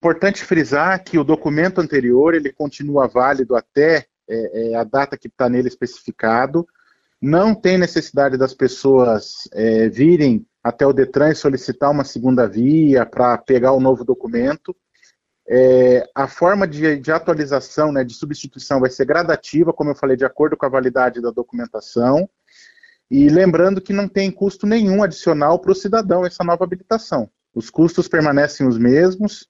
Importante frisar que o documento anterior ele continua válido até é, é a data que está nele especificado. Não tem necessidade das pessoas é, virem até o Detran e solicitar uma segunda via para pegar o novo documento. É, a forma de, de atualização, né, de substituição, vai ser gradativa, como eu falei, de acordo com a validade da documentação. E lembrando que não tem custo nenhum adicional para o cidadão essa nova habilitação. Os custos permanecem os mesmos,